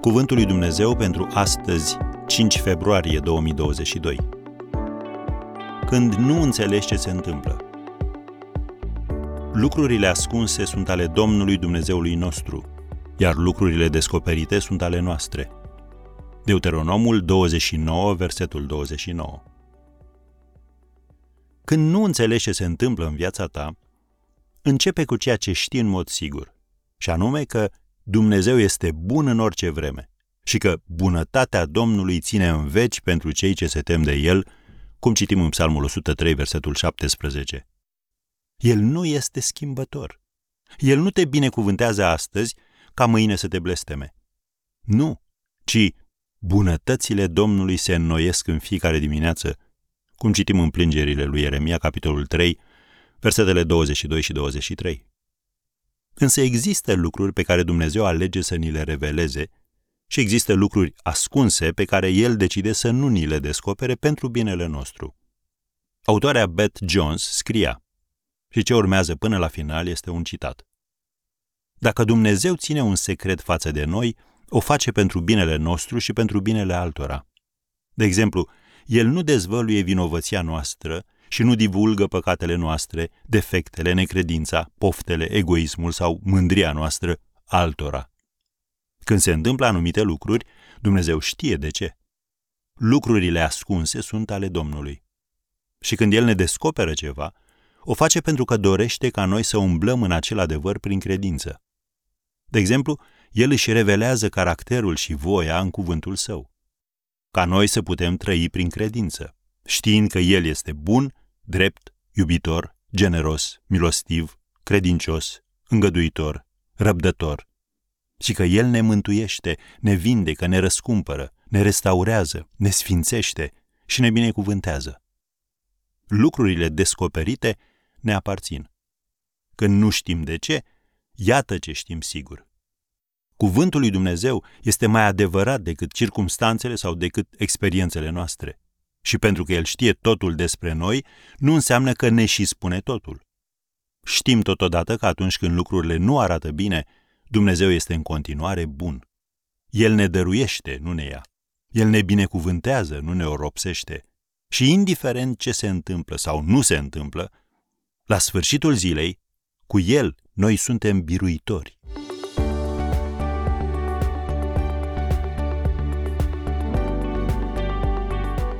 Cuvântul lui Dumnezeu pentru astăzi, 5 februarie 2022. Când nu înțelegi ce se întâmplă. Lucrurile ascunse sunt ale Domnului Dumnezeului nostru, iar lucrurile descoperite sunt ale noastre. Deuteronomul 29, versetul 29. Când nu înțelegi ce se întâmplă în viața ta, începe cu ceea ce știi în mod sigur, și anume că Dumnezeu este bun în orice vreme și că bunătatea Domnului ține în veci pentru cei ce se tem de El, cum citim în Psalmul 103, versetul 17. El nu este schimbător. El nu te binecuvântează astăzi ca mâine să te blesteme. Nu, ci bunătățile Domnului se înnoiesc în fiecare dimineață, cum citim în plângerile lui Ieremia, capitolul 3, versetele 22 și 23. Însă există lucruri pe care Dumnezeu alege să ni le reveleze și există lucruri ascunse pe care El decide să nu ni le descopere pentru binele nostru. Autoarea Beth Jones scria, și ce urmează până la final este un citat. Dacă Dumnezeu ține un secret față de noi, o face pentru binele nostru și pentru binele altora. De exemplu, El nu dezvăluie vinovăția noastră și nu divulgă păcatele noastre, defectele, necredința, poftele, egoismul sau mândria noastră altora. Când se întâmplă anumite lucruri, Dumnezeu știe de ce. Lucrurile ascunse sunt ale Domnului. Și când El ne descoperă ceva, o face pentru că dorește ca noi să umblăm în acel adevăr prin credință. De exemplu, El își revelează caracterul și voia în cuvântul Său. Ca noi să putem trăi prin credință, știind că El este bun drept, iubitor, generos, milostiv, credincios, îngăduitor, răbdător. Și că El ne mântuiește, ne vindecă, ne răscumpără, ne restaurează, ne sfințește și ne binecuvântează. Lucrurile descoperite ne aparțin. Când nu știm de ce, iată ce știm sigur. Cuvântul lui Dumnezeu este mai adevărat decât circumstanțele sau decât experiențele noastre. Și pentru că El știe totul despre noi, nu înseamnă că ne și spune totul. Știm totodată că atunci când lucrurile nu arată bine, Dumnezeu este în continuare bun. El ne dăruiește, nu ne ia. El ne binecuvântează, nu ne oropsește. Și indiferent ce se întâmplă sau nu se întâmplă, la sfârșitul zilei, cu El noi suntem biruitori.